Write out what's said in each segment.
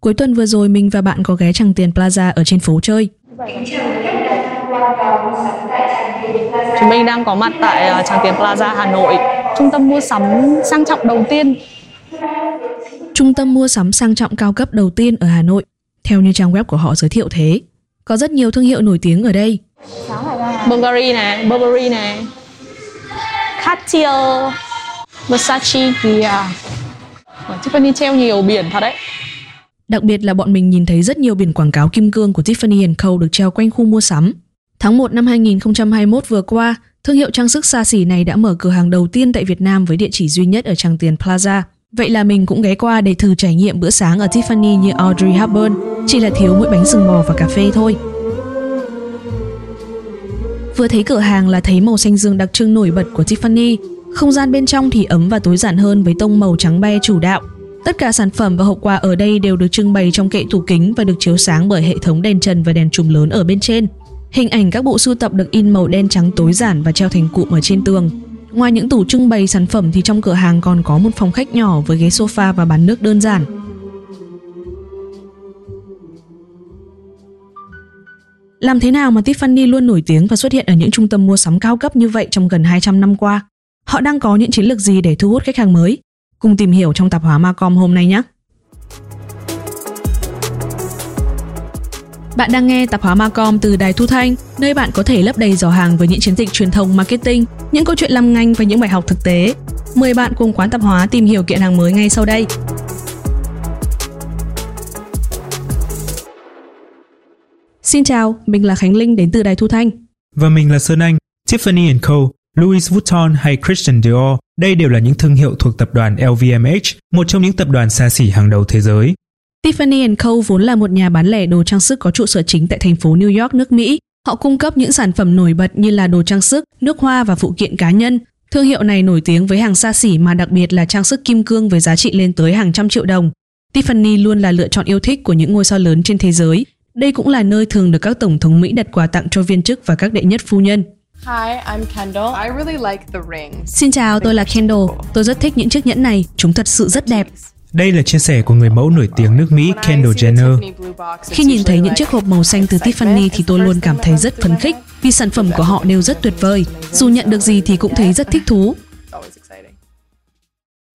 Cuối tuần vừa rồi mình và bạn có ghé Tràng Tiền Plaza ở trên phố chơi. Chúng mình đang có mặt tại ờ, Tràng Tiền Plaza Hà Nội, trung tâm mua sắm sang trọng đầu tiên. Trung tâm mua sắm sang trọng cao cấp đầu tiên ở Hà Nội, theo như trang web của họ giới thiệu thế. Có rất nhiều thương hiệu nổi tiếng ở đây. Bulgari này, Burberry này, Cartier, Versace kìa. Tiffany treo nhiều biển thật đấy. Đặc biệt là bọn mình nhìn thấy rất nhiều biển quảng cáo kim cương của Tiffany Co được treo quanh khu mua sắm. Tháng 1 năm 2021 vừa qua, thương hiệu trang sức xa xỉ này đã mở cửa hàng đầu tiên tại Việt Nam với địa chỉ duy nhất ở Tràng Tiền Plaza. Vậy là mình cũng ghé qua để thử trải nghiệm bữa sáng ở Tiffany như Audrey Hepburn, chỉ là thiếu mỗi bánh sừng bò và cà phê thôi. Vừa thấy cửa hàng là thấy màu xanh dương đặc trưng nổi bật của Tiffany. Không gian bên trong thì ấm và tối giản hơn với tông màu trắng be chủ đạo. Tất cả sản phẩm và hộp quà ở đây đều được trưng bày trong kệ tủ kính và được chiếu sáng bởi hệ thống đèn trần và đèn chùm lớn ở bên trên. Hình ảnh các bộ sưu tập được in màu đen trắng tối giản và treo thành cụm ở trên tường. Ngoài những tủ trưng bày sản phẩm thì trong cửa hàng còn có một phòng khách nhỏ với ghế sofa và bàn nước đơn giản. Làm thế nào mà Tiffany luôn nổi tiếng và xuất hiện ở những trung tâm mua sắm cao cấp như vậy trong gần 200 năm qua? Họ đang có những chiến lược gì để thu hút khách hàng mới? Cùng tìm hiểu trong tạp hóa Macom hôm nay nhé! Bạn đang nghe tạp hóa Macom từ Đài Thu Thanh, nơi bạn có thể lấp đầy giỏ hàng với những chiến dịch truyền thông marketing, những câu chuyện làm ngành và những bài học thực tế. Mời bạn cùng quán tạp hóa tìm hiểu kiện hàng mới ngay sau đây. Xin chào, mình là Khánh Linh đến từ Đài Thu Thanh. Và mình là Sơn Anh, Tiffany Co, Louis Vuitton hay Christian Dior, đây đều là những thương hiệu thuộc tập đoàn LVMH, một trong những tập đoàn xa xỉ hàng đầu thế giới. Tiffany Co vốn là một nhà bán lẻ đồ trang sức có trụ sở chính tại thành phố New York, nước Mỹ. Họ cung cấp những sản phẩm nổi bật như là đồ trang sức, nước hoa và phụ kiện cá nhân. Thương hiệu này nổi tiếng với hàng xa xỉ mà đặc biệt là trang sức kim cương với giá trị lên tới hàng trăm triệu đồng. Tiffany luôn là lựa chọn yêu thích của những ngôi sao lớn trên thế giới. Đây cũng là nơi thường được các tổng thống Mỹ đặt quà tặng cho viên chức và các đệ nhất phu nhân. Hi, I'm Kendall. I really like the rings. Xin chào, tôi là Kendall. Tôi rất thích những chiếc nhẫn này, chúng thật sự rất đẹp. Đây là chia sẻ của người mẫu nổi tiếng nước Mỹ Kendall Jenner. Khi nhìn thấy những chiếc hộp màu xanh từ Tiffany thì tôi luôn cảm thấy rất phấn khích vì sản phẩm của họ đều rất tuyệt vời. Dù nhận được gì thì cũng thấy rất thích thú.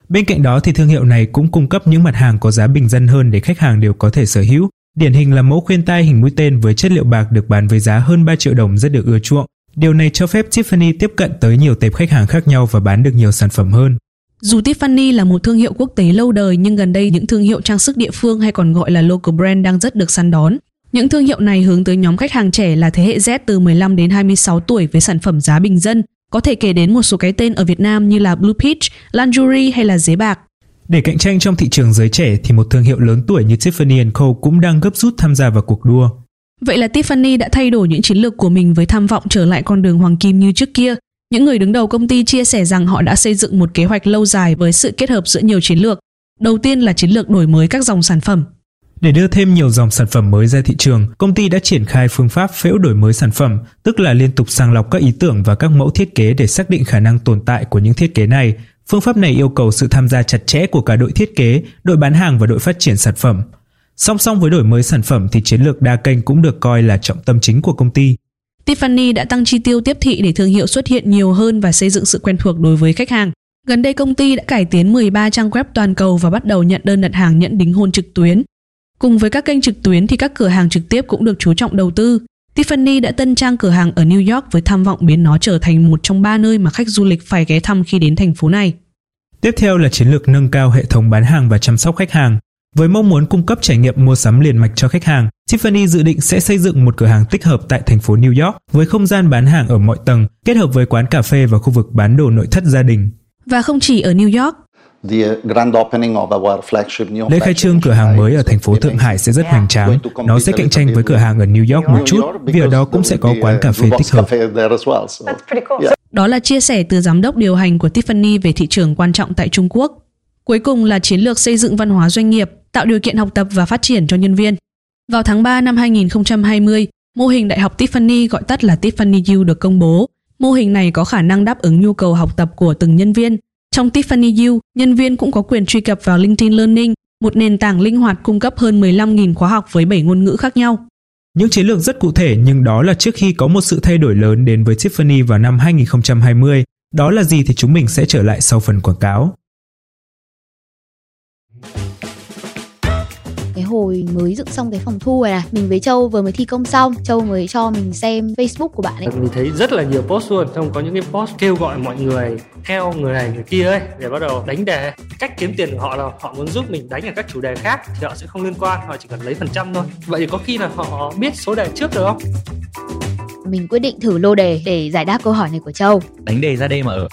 Bên cạnh đó thì thương hiệu này cũng cung cấp những mặt hàng có giá bình dân hơn để khách hàng đều có thể sở hữu. Điển hình là mẫu khuyên tai hình mũi tên với chất liệu bạc được bán với giá hơn 3 triệu đồng rất được ưa chuộng. Điều này cho phép Tiffany tiếp cận tới nhiều tệp khách hàng khác nhau và bán được nhiều sản phẩm hơn. Dù Tiffany là một thương hiệu quốc tế lâu đời nhưng gần đây những thương hiệu trang sức địa phương hay còn gọi là local brand đang rất được săn đón. Những thương hiệu này hướng tới nhóm khách hàng trẻ là thế hệ Z từ 15 đến 26 tuổi với sản phẩm giá bình dân. Có thể kể đến một số cái tên ở Việt Nam như là Blue Peach, Lingerie hay là Dế Bạc. Để cạnh tranh trong thị trường giới trẻ thì một thương hiệu lớn tuổi như Tiffany Co cũng đang gấp rút tham gia vào cuộc đua. Vậy là Tiffany đã thay đổi những chiến lược của mình với tham vọng trở lại con đường hoàng kim như trước kia. Những người đứng đầu công ty chia sẻ rằng họ đã xây dựng một kế hoạch lâu dài với sự kết hợp giữa nhiều chiến lược. Đầu tiên là chiến lược đổi mới các dòng sản phẩm. Để đưa thêm nhiều dòng sản phẩm mới ra thị trường, công ty đã triển khai phương pháp phễu đổi mới sản phẩm, tức là liên tục sàng lọc các ý tưởng và các mẫu thiết kế để xác định khả năng tồn tại của những thiết kế này. Phương pháp này yêu cầu sự tham gia chặt chẽ của cả đội thiết kế, đội bán hàng và đội phát triển sản phẩm. Song song với đổi mới sản phẩm thì chiến lược đa kênh cũng được coi là trọng tâm chính của công ty. Tiffany đã tăng chi tiêu tiếp thị để thương hiệu xuất hiện nhiều hơn và xây dựng sự quen thuộc đối với khách hàng. Gần đây công ty đã cải tiến 13 trang web toàn cầu và bắt đầu nhận đơn đặt hàng nhẫn đính hôn trực tuyến. Cùng với các kênh trực tuyến thì các cửa hàng trực tiếp cũng được chú trọng đầu tư. Tiffany đã tân trang cửa hàng ở New York với tham vọng biến nó trở thành một trong ba nơi mà khách du lịch phải ghé thăm khi đến thành phố này. Tiếp theo là chiến lược nâng cao hệ thống bán hàng và chăm sóc khách hàng. Với mong muốn cung cấp trải nghiệm mua sắm liền mạch cho khách hàng, Tiffany dự định sẽ xây dựng một cửa hàng tích hợp tại thành phố New York với không gian bán hàng ở mọi tầng, kết hợp với quán cà phê và khu vực bán đồ nội thất gia đình. Và không chỉ ở New York, Lễ khai trương cửa hàng mới ở thành phố Thượng Hải sẽ rất hoành tráng. Nó sẽ cạnh tranh với cửa hàng ở New York một chút, vì ở đó cũng sẽ có quán cà phê tích hợp. Đó là chia sẻ từ giám đốc điều hành của Tiffany về thị trường quan trọng tại Trung Quốc. Cuối cùng là chiến lược xây dựng văn hóa doanh nghiệp, tạo điều kiện học tập và phát triển cho nhân viên. Vào tháng 3 năm 2020, mô hình Đại học Tiffany gọi tắt là Tiffany U được công bố. Mô hình này có khả năng đáp ứng nhu cầu học tập của từng nhân viên. Trong Tiffany U, nhân viên cũng có quyền truy cập vào LinkedIn Learning, một nền tảng linh hoạt cung cấp hơn 15.000 khóa học với 7 ngôn ngữ khác nhau. Những chiến lược rất cụ thể nhưng đó là trước khi có một sự thay đổi lớn đến với Tiffany vào năm 2020. Đó là gì thì chúng mình sẽ trở lại sau phần quảng cáo. Hồi mới dựng xong cái phòng thu này này. Mình với châu vừa mới thi công xong châu mới cho mình xem facebook của bạn ấy. Mình thấy rất là nhiều post luôn trong có những cái post kêu gọi mọi người theo người này người kia ấy để bắt đầu đánh đề. Cách kiếm tiền của họ là họ muốn giúp mình đánh ở các chủ đề khác thì họ sẽ không liên quan họ chỉ cần lấy phần trăm thôi. Vậy thì có khi là họ biết số đề trước được không? Mình quyết định thử lô đề để giải đáp câu hỏi này của châu. Đánh đề ra đây mà ở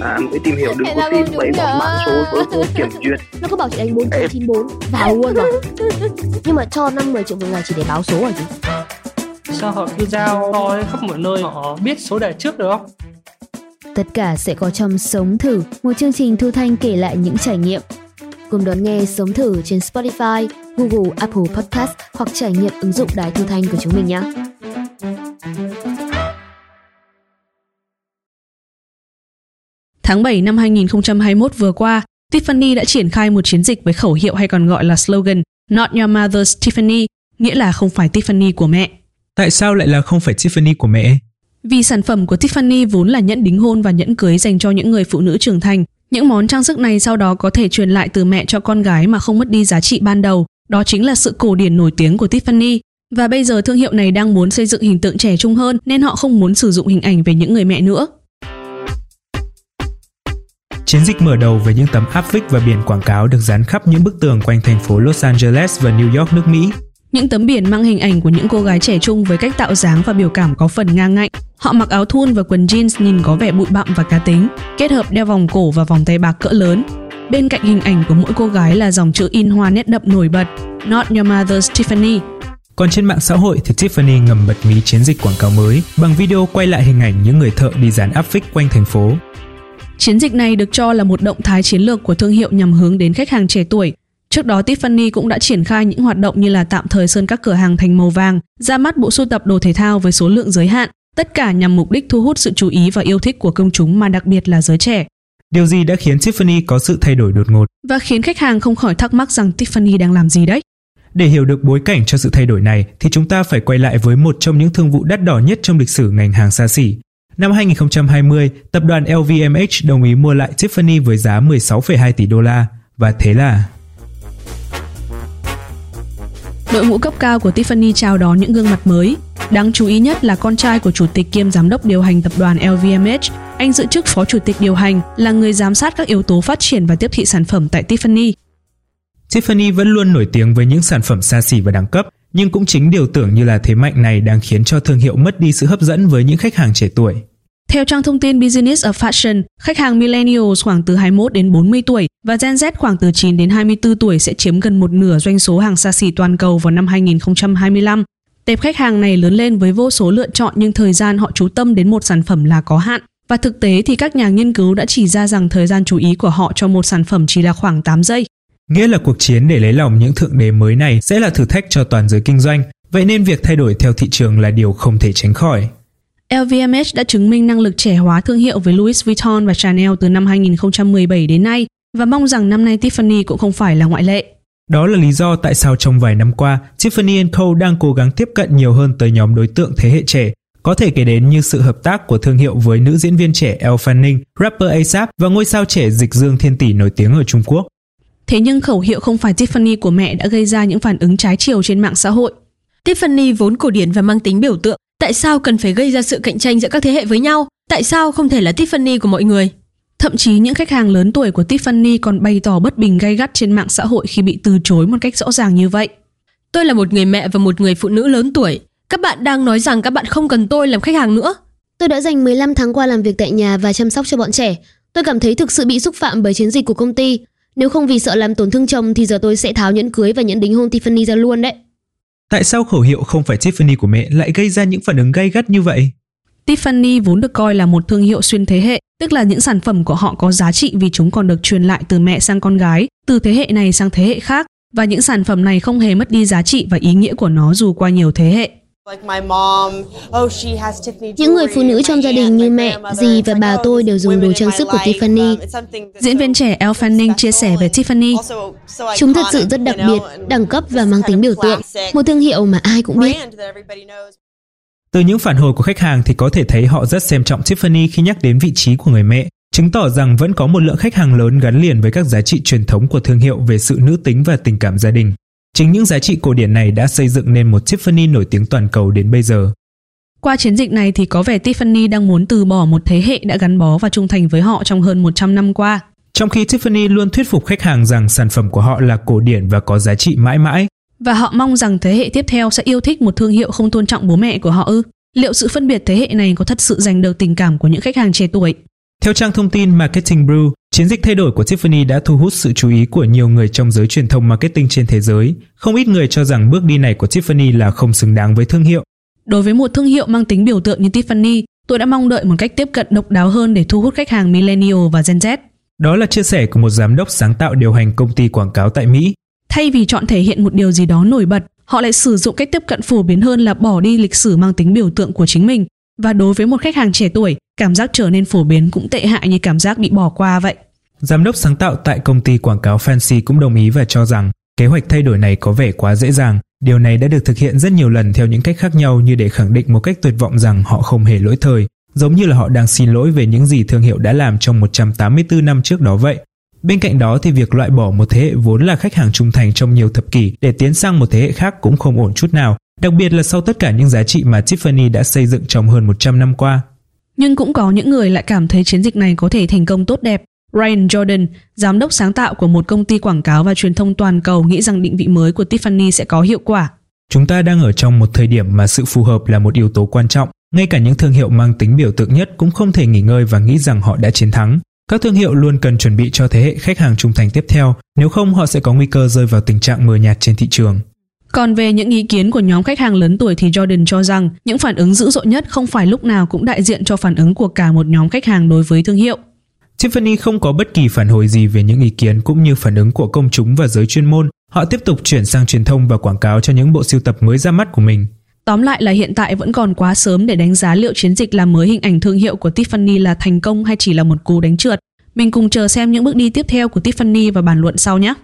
à, mới tìm hiểu đừng có tin mấy bọn mã số với cô kiểm duyệt. Nó có bảo chị đánh bốn chín bốn. Vào luôn rồi nhưng mà cho năm 10 triệu một ngày chỉ để báo số rồi chứ sao họ cứ giao to khắp mọi nơi? Họ biết số đề trước được không? Tất cả sẽ có trong sống thử một chương trình thu thanh kể lại những trải nghiệm. Cùng đón nghe sống thử trên Spotify, Google, Apple Podcast hoặc trải nghiệm ứng dụng đài thu thanh của chúng mình nhé. Tháng 7 năm 2021 vừa qua, Tiffany đã triển khai một chiến dịch với khẩu hiệu hay còn gọi là slogan Not Your Mother's Tiffany, nghĩa là không phải Tiffany của mẹ. Tại sao lại là không phải Tiffany của mẹ? Vì sản phẩm của Tiffany vốn là nhẫn đính hôn và nhẫn cưới dành cho những người phụ nữ trưởng thành. Những món trang sức này sau đó có thể truyền lại từ mẹ cho con gái mà không mất đi giá trị ban đầu. Đó chính là sự cổ điển nổi tiếng của Tiffany. Và bây giờ thương hiệu này đang muốn xây dựng hình tượng trẻ trung hơn nên họ không muốn sử dụng hình ảnh về những người mẹ nữa. Chiến dịch mở đầu với những tấm áp vích và biển quảng cáo được dán khắp những bức tường quanh thành phố Los Angeles và New York nước Mỹ. Những tấm biển mang hình ảnh của những cô gái trẻ trung với cách tạo dáng và biểu cảm có phần ngang ngạnh. Họ mặc áo thun và quần jeans nhìn có vẻ bụi bặm và cá tính, kết hợp đeo vòng cổ và vòng tay bạc cỡ lớn. Bên cạnh hình ảnh của mỗi cô gái là dòng chữ in hoa nét đậm nổi bật, Not Your Mother's Tiffany. Còn trên mạng xã hội thì Tiffany ngầm bật mí chiến dịch quảng cáo mới bằng video quay lại hình ảnh những người thợ đi dán áp phích quanh thành phố. Chiến dịch này được cho là một động thái chiến lược của thương hiệu nhằm hướng đến khách hàng trẻ tuổi. Trước đó Tiffany cũng đã triển khai những hoạt động như là tạm thời sơn các cửa hàng thành màu vàng, ra mắt bộ sưu tập đồ thể thao với số lượng giới hạn, tất cả nhằm mục đích thu hút sự chú ý và yêu thích của công chúng mà đặc biệt là giới trẻ. Điều gì đã khiến Tiffany có sự thay đổi đột ngột? Và khiến khách hàng không khỏi thắc mắc rằng Tiffany đang làm gì đấy? Để hiểu được bối cảnh cho sự thay đổi này thì chúng ta phải quay lại với một trong những thương vụ đắt đỏ nhất trong lịch sử ngành hàng xa xỉ. Năm 2020, tập đoàn LVMH đồng ý mua lại Tiffany với giá 16,2 tỷ đô la và thế là Đội ngũ cấp cao của Tiffany chào đón những gương mặt mới. Đáng chú ý nhất là con trai của chủ tịch kiêm giám đốc điều hành tập đoàn LVMH. Anh giữ chức phó chủ tịch điều hành, là người giám sát các yếu tố phát triển và tiếp thị sản phẩm tại Tiffany. Tiffany vẫn luôn nổi tiếng với những sản phẩm xa xỉ và đẳng cấp, nhưng cũng chính điều tưởng như là thế mạnh này đang khiến cho thương hiệu mất đi sự hấp dẫn với những khách hàng trẻ tuổi. Theo trang thông tin Business of Fashion, khách hàng millennials khoảng từ 21 đến 40 tuổi và Gen Z khoảng từ 9 đến 24 tuổi sẽ chiếm gần một nửa doanh số hàng xa xỉ toàn cầu vào năm 2025. Tệp khách hàng này lớn lên với vô số lựa chọn nhưng thời gian họ chú tâm đến một sản phẩm là có hạn. Và thực tế thì các nhà nghiên cứu đã chỉ ra rằng thời gian chú ý của họ cho một sản phẩm chỉ là khoảng 8 giây. Nghĩa là cuộc chiến để lấy lòng những thượng đế mới này sẽ là thử thách cho toàn giới kinh doanh, vậy nên việc thay đổi theo thị trường là điều không thể tránh khỏi. LVMH đã chứng minh năng lực trẻ hóa thương hiệu với Louis Vuitton và Chanel từ năm 2017 đến nay và mong rằng năm nay Tiffany cũng không phải là ngoại lệ. Đó là lý do tại sao trong vài năm qua, Tiffany Co đang cố gắng tiếp cận nhiều hơn tới nhóm đối tượng thế hệ trẻ. Có thể kể đến như sự hợp tác của thương hiệu với nữ diễn viên trẻ Elle Fanning, rapper ASAP và ngôi sao trẻ Dịch Dương Thiên Tỷ nổi tiếng ở Trung Quốc. Thế nhưng khẩu hiệu không phải Tiffany của mẹ đã gây ra những phản ứng trái chiều trên mạng xã hội. Tiffany vốn cổ điển và mang tính biểu tượng, tại sao cần phải gây ra sự cạnh tranh giữa các thế hệ với nhau? Tại sao không thể là Tiffany của mọi người? Thậm chí những khách hàng lớn tuổi của Tiffany còn bày tỏ bất bình gay gắt trên mạng xã hội khi bị từ chối một cách rõ ràng như vậy. Tôi là một người mẹ và một người phụ nữ lớn tuổi. Các bạn đang nói rằng các bạn không cần tôi làm khách hàng nữa. Tôi đã dành 15 tháng qua làm việc tại nhà và chăm sóc cho bọn trẻ. Tôi cảm thấy thực sự bị xúc phạm bởi chiến dịch của công ty. Nếu không vì sợ làm tổn thương chồng thì giờ tôi sẽ tháo nhẫn cưới và nhẫn đính hôn Tiffany ra luôn đấy. Tại sao khẩu hiệu không phải Tiffany của mẹ lại gây ra những phản ứng gay gắt như vậy? Tiffany vốn được coi là một thương hiệu xuyên thế hệ, tức là những sản phẩm của họ có giá trị vì chúng còn được truyền lại từ mẹ sang con gái, từ thế hệ này sang thế hệ khác và những sản phẩm này không hề mất đi giá trị và ý nghĩa của nó dù qua nhiều thế hệ. Những người phụ nữ trong gia đình như mẹ, dì và bà tôi đều dùng đồ trang sức của Tiffany. Diễn viên trẻ Elle Fanning chia sẻ về Tiffany. Chúng thật sự rất đặc biệt, đẳng cấp và mang tính biểu tượng, một thương hiệu mà ai cũng biết. Từ những phản hồi của khách hàng thì có thể thấy họ rất xem trọng Tiffany khi nhắc đến vị trí của người mẹ, chứng tỏ rằng vẫn có một lượng khách hàng lớn gắn liền với các giá trị truyền thống của thương hiệu về sự nữ tính và tình cảm gia đình. Chính những giá trị cổ điển này đã xây dựng nên một Tiffany nổi tiếng toàn cầu đến bây giờ. Qua chiến dịch này thì có vẻ Tiffany đang muốn từ bỏ một thế hệ đã gắn bó và trung thành với họ trong hơn 100 năm qua. Trong khi Tiffany luôn thuyết phục khách hàng rằng sản phẩm của họ là cổ điển và có giá trị mãi mãi. Và họ mong rằng thế hệ tiếp theo sẽ yêu thích một thương hiệu không tôn trọng bố mẹ của họ ư? Liệu sự phân biệt thế hệ này có thật sự giành được tình cảm của những khách hàng trẻ tuổi? Theo trang thông tin Marketing Brew, chiến dịch thay đổi của Tiffany đã thu hút sự chú ý của nhiều người trong giới truyền thông marketing trên thế giới. Không ít người cho rằng bước đi này của Tiffany là không xứng đáng với thương hiệu. Đối với một thương hiệu mang tính biểu tượng như Tiffany, tôi đã mong đợi một cách tiếp cận độc đáo hơn để thu hút khách hàng millennial và Gen Z. Đó là chia sẻ của một giám đốc sáng tạo điều hành công ty quảng cáo tại Mỹ. Thay vì chọn thể hiện một điều gì đó nổi bật, họ lại sử dụng cách tiếp cận phổ biến hơn là bỏ đi lịch sử mang tính biểu tượng của chính mình. Và đối với một khách hàng trẻ tuổi, cảm giác trở nên phổ biến cũng tệ hại như cảm giác bị bỏ qua vậy. Giám đốc sáng tạo tại công ty quảng cáo Fancy cũng đồng ý và cho rằng kế hoạch thay đổi này có vẻ quá dễ dàng. Điều này đã được thực hiện rất nhiều lần theo những cách khác nhau như để khẳng định một cách tuyệt vọng rằng họ không hề lỗi thời, giống như là họ đang xin lỗi về những gì thương hiệu đã làm trong 184 năm trước đó vậy. Bên cạnh đó thì việc loại bỏ một thế hệ vốn là khách hàng trung thành trong nhiều thập kỷ để tiến sang một thế hệ khác cũng không ổn chút nào, đặc biệt là sau tất cả những giá trị mà Tiffany đã xây dựng trong hơn 100 năm qua. Nhưng cũng có những người lại cảm thấy chiến dịch này có thể thành công tốt đẹp. Ryan Jordan, giám đốc sáng tạo của một công ty quảng cáo và truyền thông toàn cầu nghĩ rằng định vị mới của Tiffany sẽ có hiệu quả. Chúng ta đang ở trong một thời điểm mà sự phù hợp là một yếu tố quan trọng. Ngay cả những thương hiệu mang tính biểu tượng nhất cũng không thể nghỉ ngơi và nghĩ rằng họ đã chiến thắng. Các thương hiệu luôn cần chuẩn bị cho thế hệ khách hàng trung thành tiếp theo, nếu không họ sẽ có nguy cơ rơi vào tình trạng mờ nhạt trên thị trường. Còn về những ý kiến của nhóm khách hàng lớn tuổi thì Jordan cho rằng những phản ứng dữ dội nhất không phải lúc nào cũng đại diện cho phản ứng của cả một nhóm khách hàng đối với thương hiệu. Tiffany không có bất kỳ phản hồi gì về những ý kiến cũng như phản ứng của công chúng và giới chuyên môn. Họ tiếp tục chuyển sang truyền thông và quảng cáo cho những bộ sưu tập mới ra mắt của mình. Tóm lại là hiện tại vẫn còn quá sớm để đánh giá liệu chiến dịch làm mới hình ảnh thương hiệu của Tiffany là thành công hay chỉ là một cú đánh trượt. Mình cùng chờ xem những bước đi tiếp theo của Tiffany và bàn luận sau nhé.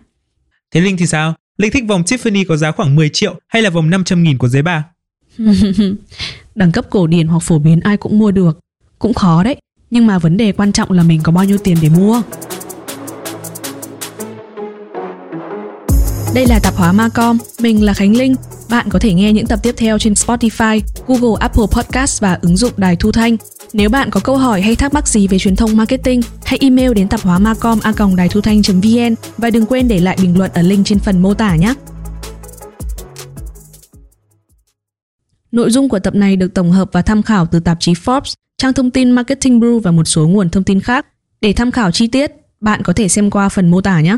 Thế Linh thì sao? Linh thích vòng Tiffany có giá khoảng 10 triệu hay là vòng 500 nghìn của giấy bà? Đẳng cấp cổ điển hoặc phổ biến ai cũng mua được. Cũng khó đấy, nhưng mà vấn đề quan trọng là mình có bao nhiêu tiền để mua. Đây là tạp hóa Macom, mình là Khánh Linh. Bạn có thể nghe những tập tiếp theo trên Spotify, Google Apple Podcast và ứng dụng Đài Thu Thanh. Nếu bạn có câu hỏi hay thắc mắc gì về truyền thông marketing, hãy email đến tạp hóa macom a đài thu thanh.vn và đừng quên để lại bình luận ở link trên phần mô tả nhé. Nội dung của tập này được tổng hợp và tham khảo từ tạp chí Forbes, trang thông tin Marketing Brew và một số nguồn thông tin khác. Để tham khảo chi tiết, bạn có thể xem qua phần mô tả nhé.